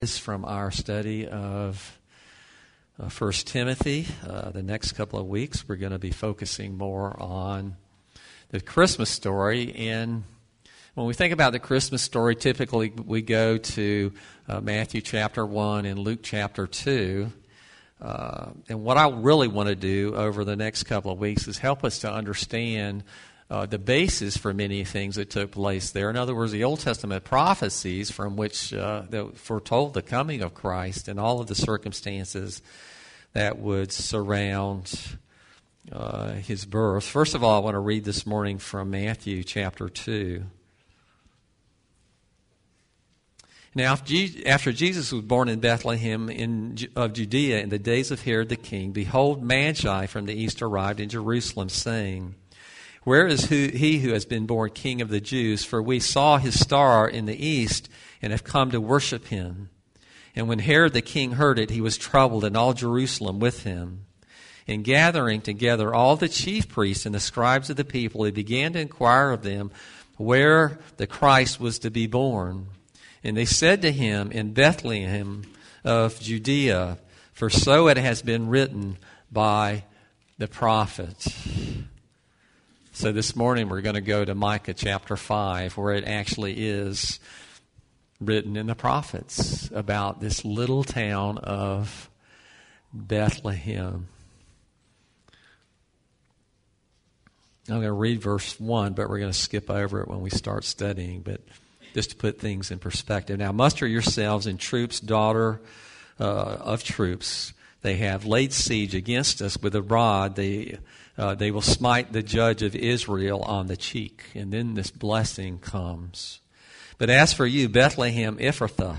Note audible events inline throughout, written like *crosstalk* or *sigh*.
is from our study of uh, First Timothy. Uh, the next couple of weeks, we're going to be focusing more on the Christmas story. And when we think about the Christmas story, typically we go to uh, Matthew chapter 1 and Luke chapter 2. Uh, and what I really want to do over the next couple of weeks is help us to understand uh, the basis for many things that took place there. In other words, the Old Testament prophecies from which uh, that foretold the coming of Christ and all of the circumstances that would surround uh, his birth. First of all, I want to read this morning from Matthew chapter 2. Now, after Jesus was born in Bethlehem in, of Judea in the days of Herod the king, behold, Magi from the east arrived in Jerusalem, saying, where is he who has been born King of the Jews? For we saw his star in the east and have come to worship him. And when Herod the king heard it, he was troubled, and all Jerusalem with him. And gathering together all the chief priests and the scribes of the people, he began to inquire of them where the Christ was to be born. And they said to him, In Bethlehem of Judea, for so it has been written by the prophet. So this morning we're going to go to Micah chapter 5, where it actually is written in the prophets about this little town of Bethlehem. I'm going to read verse 1, but we're going to skip over it when we start studying, but just to put things in perspective. Now, muster yourselves in troops, daughter uh, of troops. They have laid siege against us with a rod. They uh, they will smite the judge of Israel on the cheek. And then this blessing comes. But as for you, Bethlehem Ephrathah,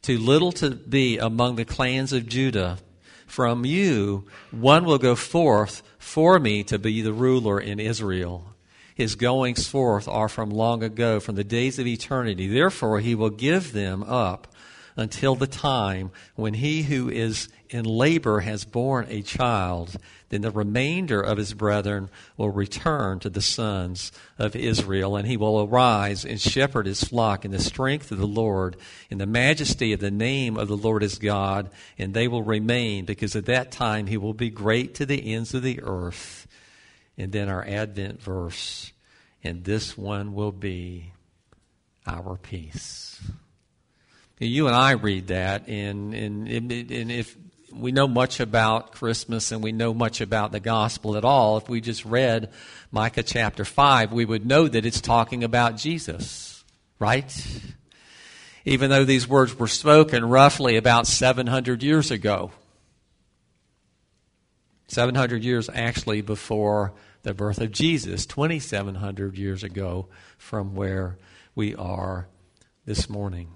too little to be among the clans of Judah, from you one will go forth for me to be the ruler in Israel. His goings forth are from long ago, from the days of eternity. Therefore, he will give them up until the time when he who is in labor has borne a child, then the remainder of his brethren will return to the sons of Israel, and he will arise and shepherd his flock in the strength of the Lord, in the majesty of the name of the Lord his God, and they will remain, because at that time he will be great to the ends of the earth. And then our Advent verse, and this one will be our peace. You and I read that, and, and, and if we know much about Christmas and we know much about the gospel at all, if we just read Micah chapter 5, we would know that it's talking about Jesus, right? Even though these words were spoken roughly about 700 years ago. 700 years actually before the birth of Jesus, 2,700 years ago from where we are this morning.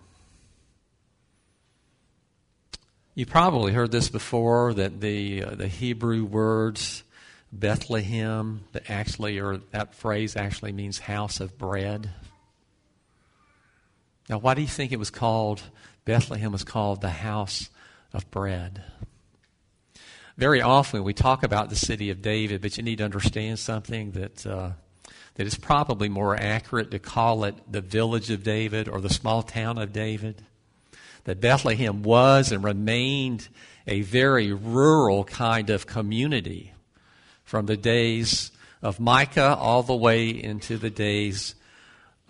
You probably heard this before that the uh, the Hebrew words Bethlehem that actually or that phrase actually means house of bread. Now, why do you think it was called Bethlehem was called the house of bread? Very often we talk about the city of David, but you need to understand something that uh, that it's probably more accurate to call it the village of David or the small town of David that Bethlehem was and remained a very rural kind of community from the days of Micah all the way into the days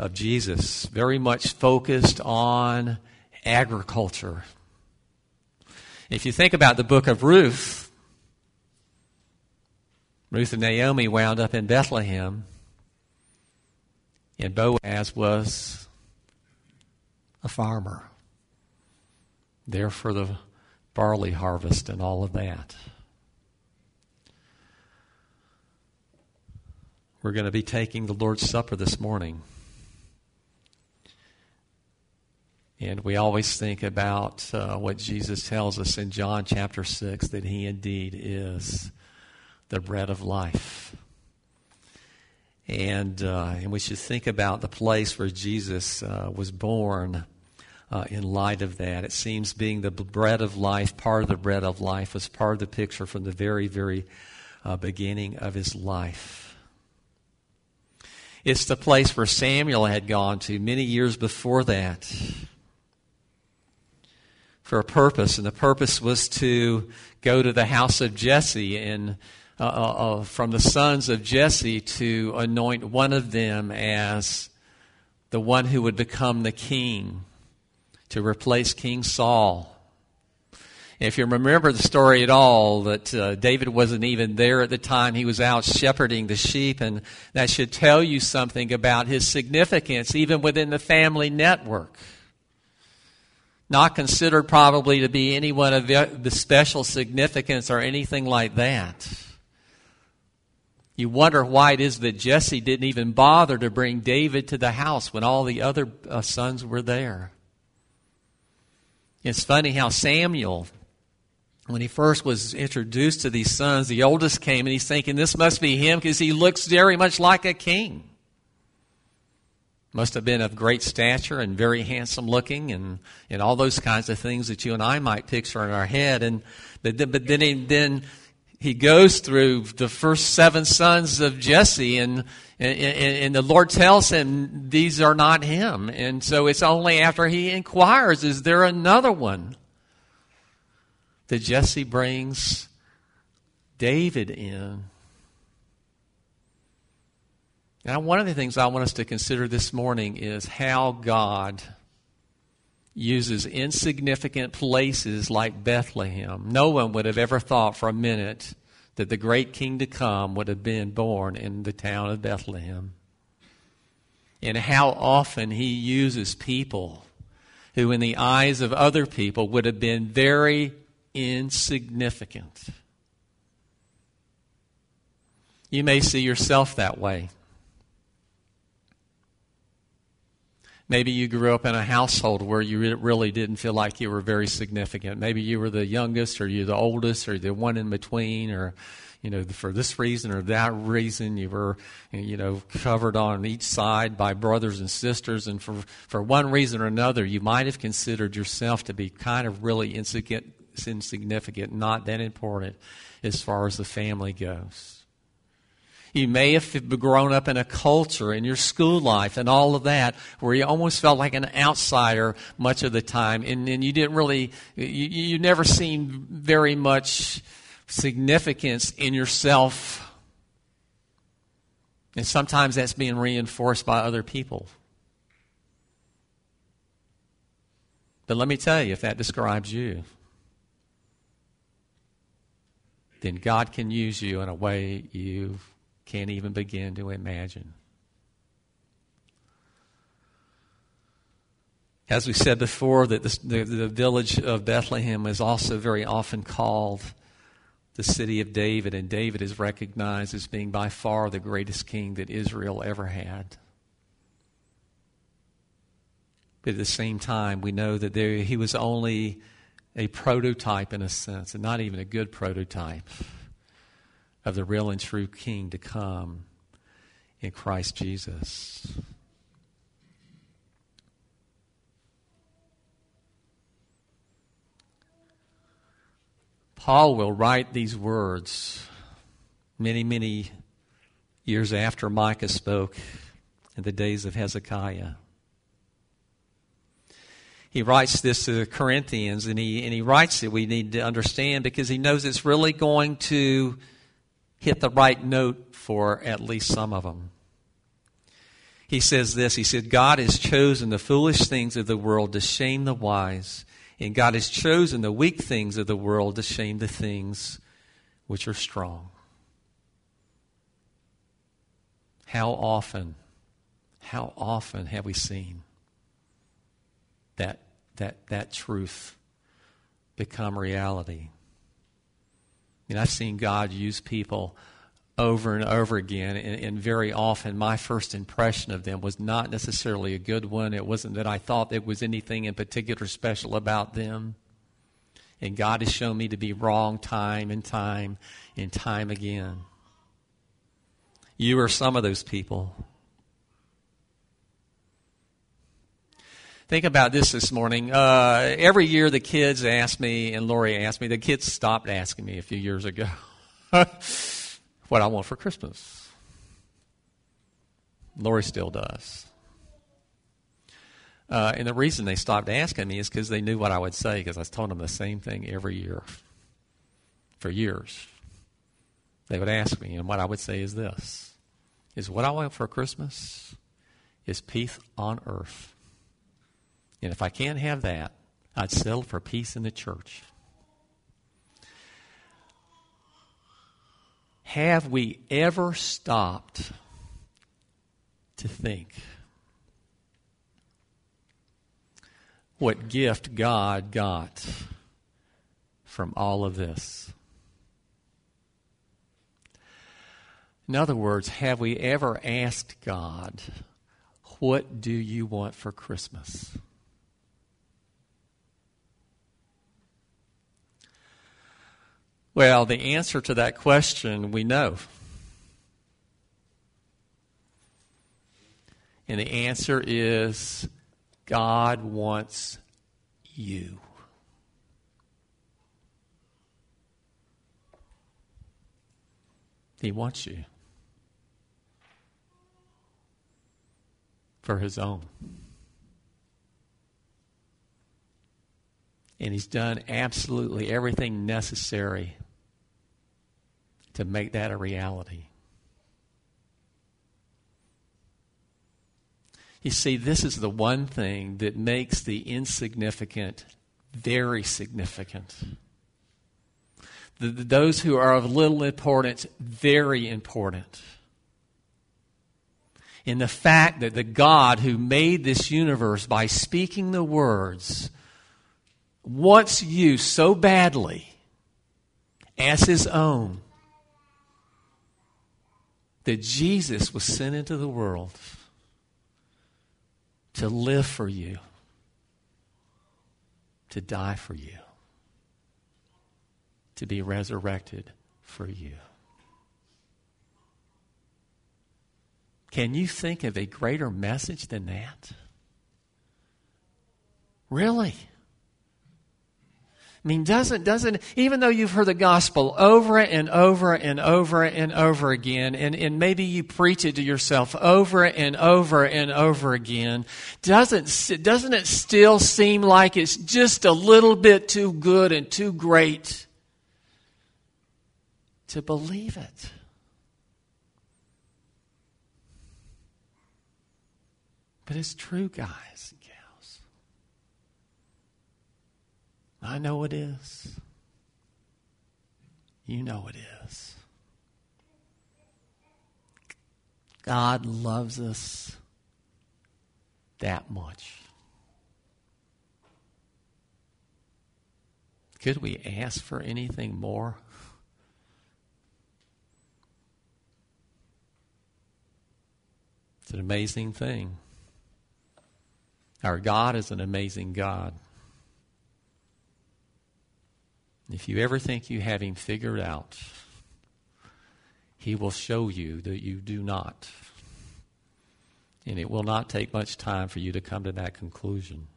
of Jesus, very much focused on agriculture. If you think about the book of Ruth, Ruth and Naomi wound up in Bethlehem, and Boaz was a farmer there for the barley harvest and all of that. We're going to be taking the Lord's Supper this morning. And we always think about uh, what Jesus tells us in John chapter 6 that He indeed is the bread of life. And, uh, and we should think about the place where Jesus uh, was born uh, in light of that. It seems being the bread of life, part of the bread of life, was part of the picture from the very, very uh, beginning of his life. It's the place where Samuel had gone to many years before that. for a purpose, and the purpose was to go to the house of Jesse and uh, uh, uh, from the sons of Jesse to anoint one of them as the one who would become the king to replace King Saul. If you remember the story at all, that uh, David wasn't even there at the time. He was out shepherding the sheep, and that should tell you something about his significance, even within the family network. Not considered probably to be anyone of the special significance or anything like that. You wonder why it is that Jesse didn't even bother to bring David to the house when all the other uh, sons were there. It's funny how Samuel, when he first was introduced to these sons, the oldest came and he's thinking, this must be him because he looks very much like a king. Must have been of great stature and very handsome looking and, and all those kinds of things that you and I might picture in our head. And, but, but then, he, then he goes through the first seven sons of Jesse and, and, and, the Lord tells him these are not him. And so it's only after he inquires, is there another one? that Jesse brings David in. Now, one of the things I want us to consider this morning is how God uses insignificant places like Bethlehem. No one would have ever thought for a minute that the great king to come would have been born in the town of Bethlehem. And how often he uses people who, in the eyes of other people, would have been very insignificant. You may see yourself that way. Maybe you grew up in a household where you really didn't feel like you were very significant. Maybe you were the youngest, or you're the oldest, or the one in between, or you know, for this reason or that reason, you were, you know, covered on each side by brothers and sisters, and for for one reason or another, you might have considered yourself to be kind of really insignificant insignificant, not that important as far as the family goes. You may have grown up in a culture in your school life and all of that where you almost felt like an outsider much of the time, and, and you didn't really, you, you never seen very much significance in yourself. And sometimes that's being reinforced by other people. But let me tell you, if that describes you, then God can use you in a way you can't even begin to imagine. As we said before, that the, the, village of Bethlehem is also very often called the city of David, and David is recognized as being by far the greatest king that Israel ever had. But at the same time, we know that there, he was only a prototype in a sense, and not even a good prototype of the real and true King to come in Christ Jesus. Paul will write these words many, many years after Micah spoke in the days of Hezekiah he writes this to the Corinthians, and he, and he writes it, we need to understand, because he knows it's really going to hit the right note for at least some of them. He says this He said, God has chosen the foolish things of the world to shame the wise, and God has chosen the weak things of the world to shame the things which are strong. How often, how often have we seen that, that, that truth become reality. And I've seen God use people over and over again, and, and, very often my first impression of them was not necessarily a good one. It wasn't that I thought there was anything in particular special about them. And God has shown me to be wrong time and time and time again. You are some of those people. Think about this this morning. Uh, every year the kids ask me, and Lori asked me, the kids stopped asking me a few years ago *laughs* what I want for Christmas. Lori still does. Uh, and the reason they stopped asking me is because they knew what I would say, because I told them the same thing every year for years. They would ask me, and what I would say is this is what I want for Christmas is peace on earth. And if I can't have that, I'd settle for peace in the church. Have we ever stopped to think what gift God got from all of this? In other words, have we ever asked God, What do you want for Christmas? Well, the answer to that question we know. And the answer is God wants you. He wants you for His own. And He's done absolutely everything necessary to make that a reality. You see, this is the one thing that makes the insignificant very significant. The, those who are of little importance, very important. In the fact that the God who made this universe by speaking the words wants you so badly as his own that Jesus was sent into the world to live for you, to die for you, to be resurrected for you. Can you think of a greater message than that? Really? I mean, doesn't, doesn't, even though you've heard the gospel over and over and over and over again, and, and maybe you preach it to yourself over and over and over again, doesn't, doesn't it still seem like it's just a little bit too good and too great to believe it? But it's true, guys. I know it is. You know it is. God loves us that much. Could we ask for anything more? It's an amazing thing. Our God is an amazing God. If you ever think you have him figured out, he will show you that you do not. And it will not take much time for you to come to that conclusion.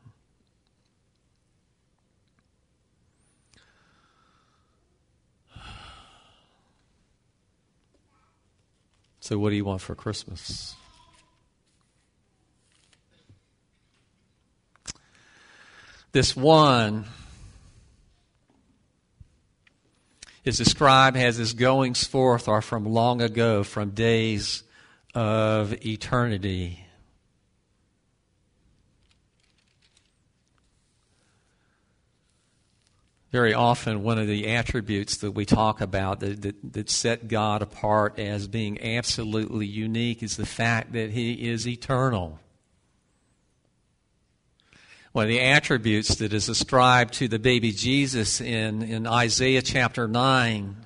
So, what do you want for Christmas? This one is described as his goings forth are from long ago, from days of eternity. Very often, one of the attributes that we talk about that, that, that, set God apart as being absolutely unique is the fact that He is eternal. One of the attributes that is ascribed to the baby Jesus in, in Isaiah chapter 9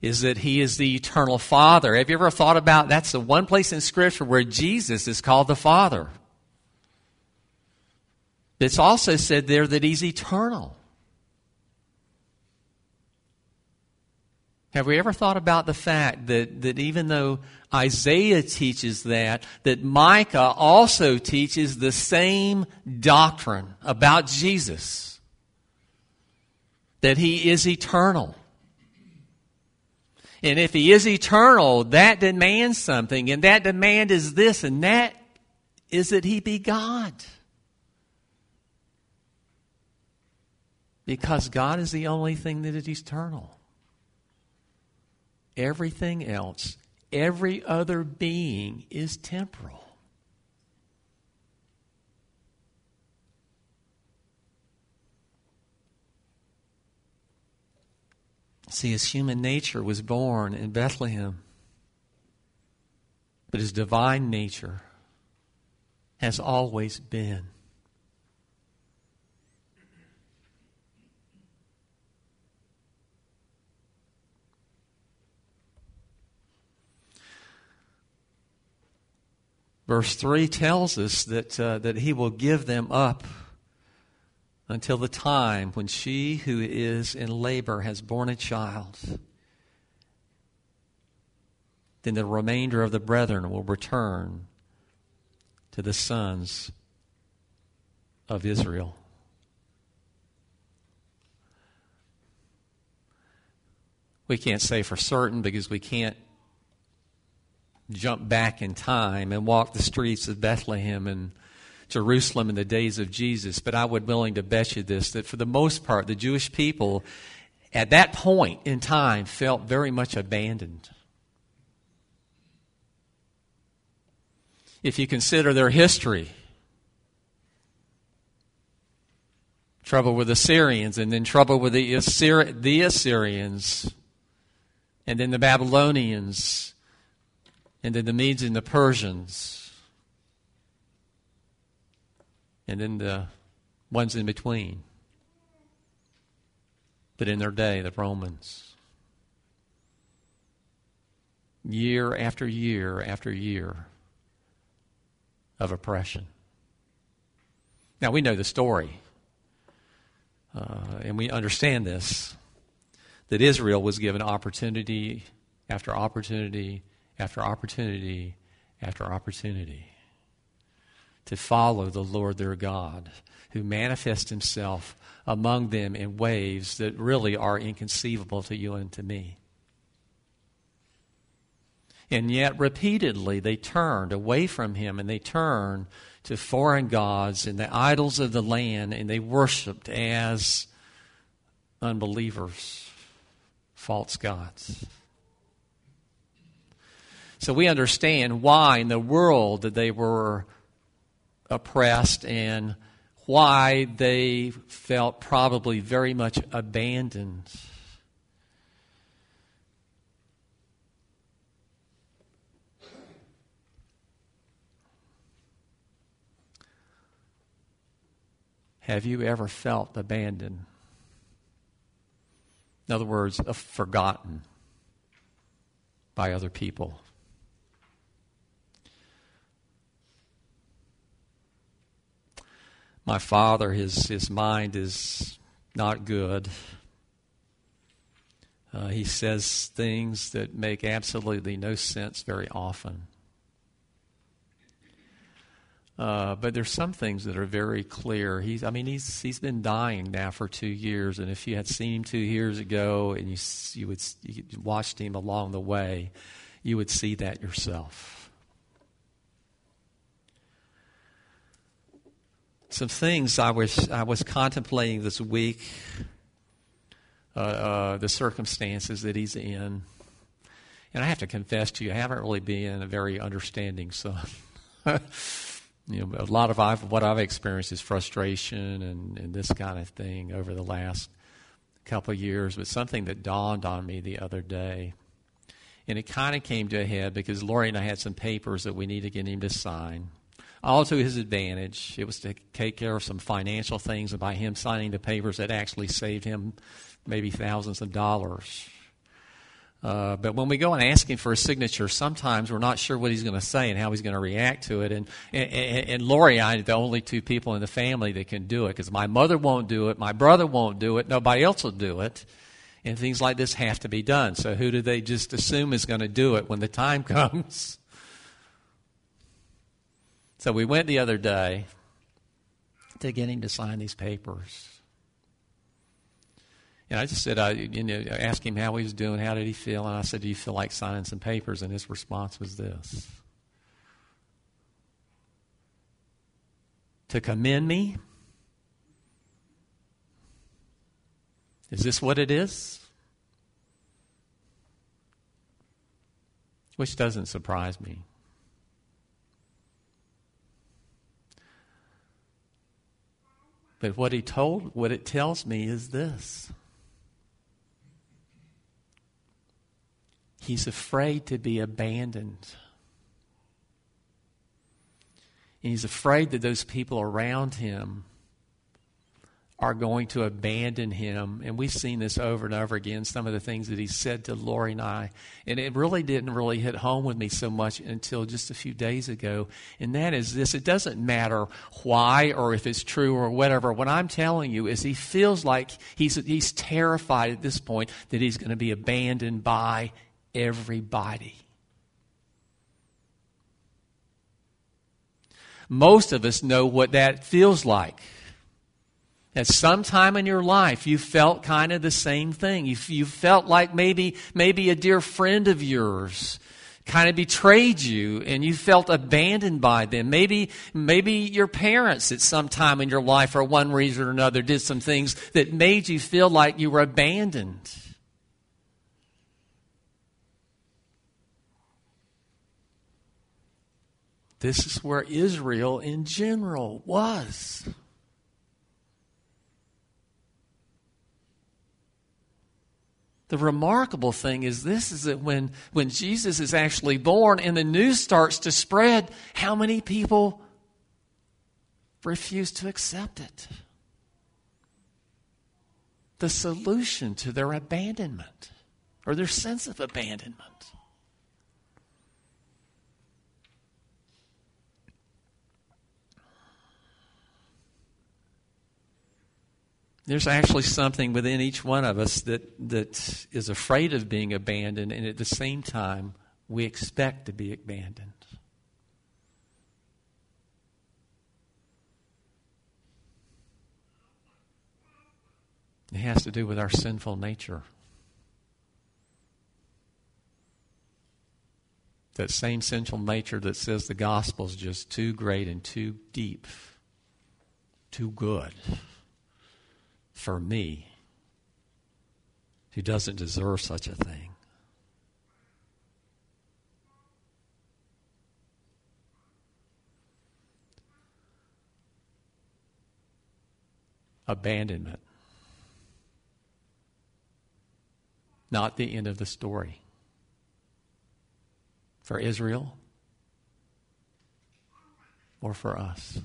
is that he is the eternal Father. Have you ever thought about that's the one place in Scripture where Jesus is called the Father? It's also said there that he's eternal. Have we ever thought about the fact that, that even though Isaiah teaches that, that Micah also teaches the same doctrine about Jesus? That he is eternal. And if he is eternal, that demands something, and that demand is this, and that is that he be God. Because God is the only thing that is eternal. Everything else, every other being is temporal. See, his human nature was born in Bethlehem, but his divine nature has always been. Verse 3 tells us that, uh, that he will give them up until the time when she who is in labor has borne a child. Then the remainder of the brethren will return to the sons of Israel. We can't say for certain because we can't jump back in time and walk the streets of Bethlehem and Jerusalem in the days of Jesus, but I would willing to bet you this that for the most part, the Jewish people at that point in time felt very much abandoned. If you consider their history, trouble with the Syrians, and then trouble with the, Assyri- the Assyrians, and then the Babylonians, and then the Medes and the Persians, and then the ones in between. But in their day, the Romans. Year after year after year of oppression. Now, we know the story, uh, and we understand this that Israel was given opportunity after opportunity after opportunity after opportunity to follow the Lord their God, who manifests himself among them in ways that really are inconceivable to you and to me. And yet, repeatedly, they turned away from him and they turned to foreign gods and the idols of the land and they worshiped as unbelievers, false gods. So we understand why in the world that they were oppressed and why they felt probably very much abandoned. Have you ever felt abandoned? In other words, forgotten by other people. My father, his, his mind is not good. Uh, he says things that make absolutely no sense very often. Uh, but there's some things that are very clear. He's, I mean, he's he's been dying now for two years, and if you had seen him two years ago and you you would you watched him along the way, you would see that yourself. Some things I was I was contemplating this week. Uh, uh, the circumstances that he's in, and I have to confess to you, I haven't really been a very understanding son. *laughs* you know, a lot of I've, what I've experienced is frustration and, and this kind of thing over the last couple of years. But something that dawned on me the other day, and it kind of came to a head because Lori and I had some papers that we need to get him to sign all to his advantage. It was to take care of some financial things, and by him signing the papers, that actually saved him maybe thousands of dollars. Uh, but when we go and ask him for a signature, sometimes we're not sure what he's going to say and how he's going to react to it. And, and, and Lori and I are the only two people in the family that can do it because my mother won't do it, my brother won't do it, nobody else will do it. And things like this have to be done. So who do they just assume is going to do it when the time *laughs* comes? So we went the other day to get him to sign these papers. And I just said, I you know, asked him how he was doing, how did he feel, and I said, Do you feel like signing some papers? And his response was this To commend me? Is this what it is? Which doesn't surprise me. But what he told, what it tells me is this. He's afraid to be abandoned. And he's afraid that those people around him are going to abandon him. And we've seen this over and over again, some of the things that he said to Lori and I. And it really didn't really hit home with me so much until just a few days ago. And that is this it doesn't matter why or if it's true or whatever. What I'm telling you is he feels like he's, he's terrified at this point that he's going to be abandoned by everybody. Most of us know what that feels like. At some time in your life, you felt kind of the same thing. You, you felt like maybe, maybe a dear friend of yours kind of betrayed you and you felt abandoned by them. Maybe, maybe your parents at some time in your life, for one reason or another, did some things that made you feel like you were abandoned. This is where Israel in general was. The remarkable thing is this is that when, when Jesus is actually born and the news starts to spread, how many people refuse to accept it? The solution to their abandonment or their sense of abandonment. There's actually something within each one of us that, that is afraid of being abandoned, and at the same time, we expect to be abandoned. It has to do with our sinful nature. That same sinful nature that says the gospel is just too great and too deep, too good for me who doesn't deserve such a thing. Abandonment. Not the end of the story. For Israel or for us.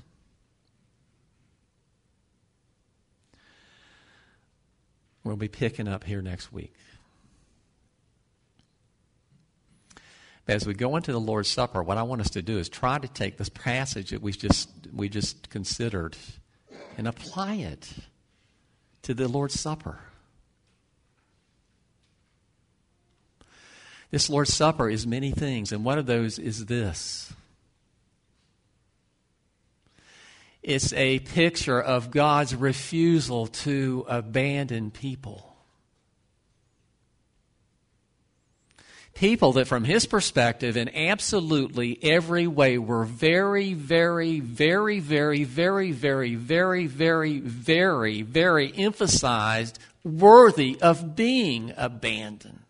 We'll be picking up here next week. But As we go into the Lord's Supper, what I want us to do is try to take this passage that we just we just considered and apply it to the Lord's Supper. This Lord's Supper is many things, and one of those is this It's a picture of God's refusal to abandon people. People that, from his perspective, in absolutely every way, were very, very, very, very, very, very, very, very, very, very emphasized worthy of being abandoned.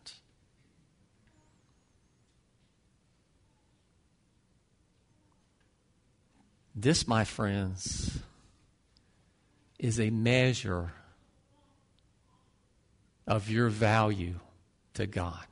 This, my friends, is a measure of your value to God.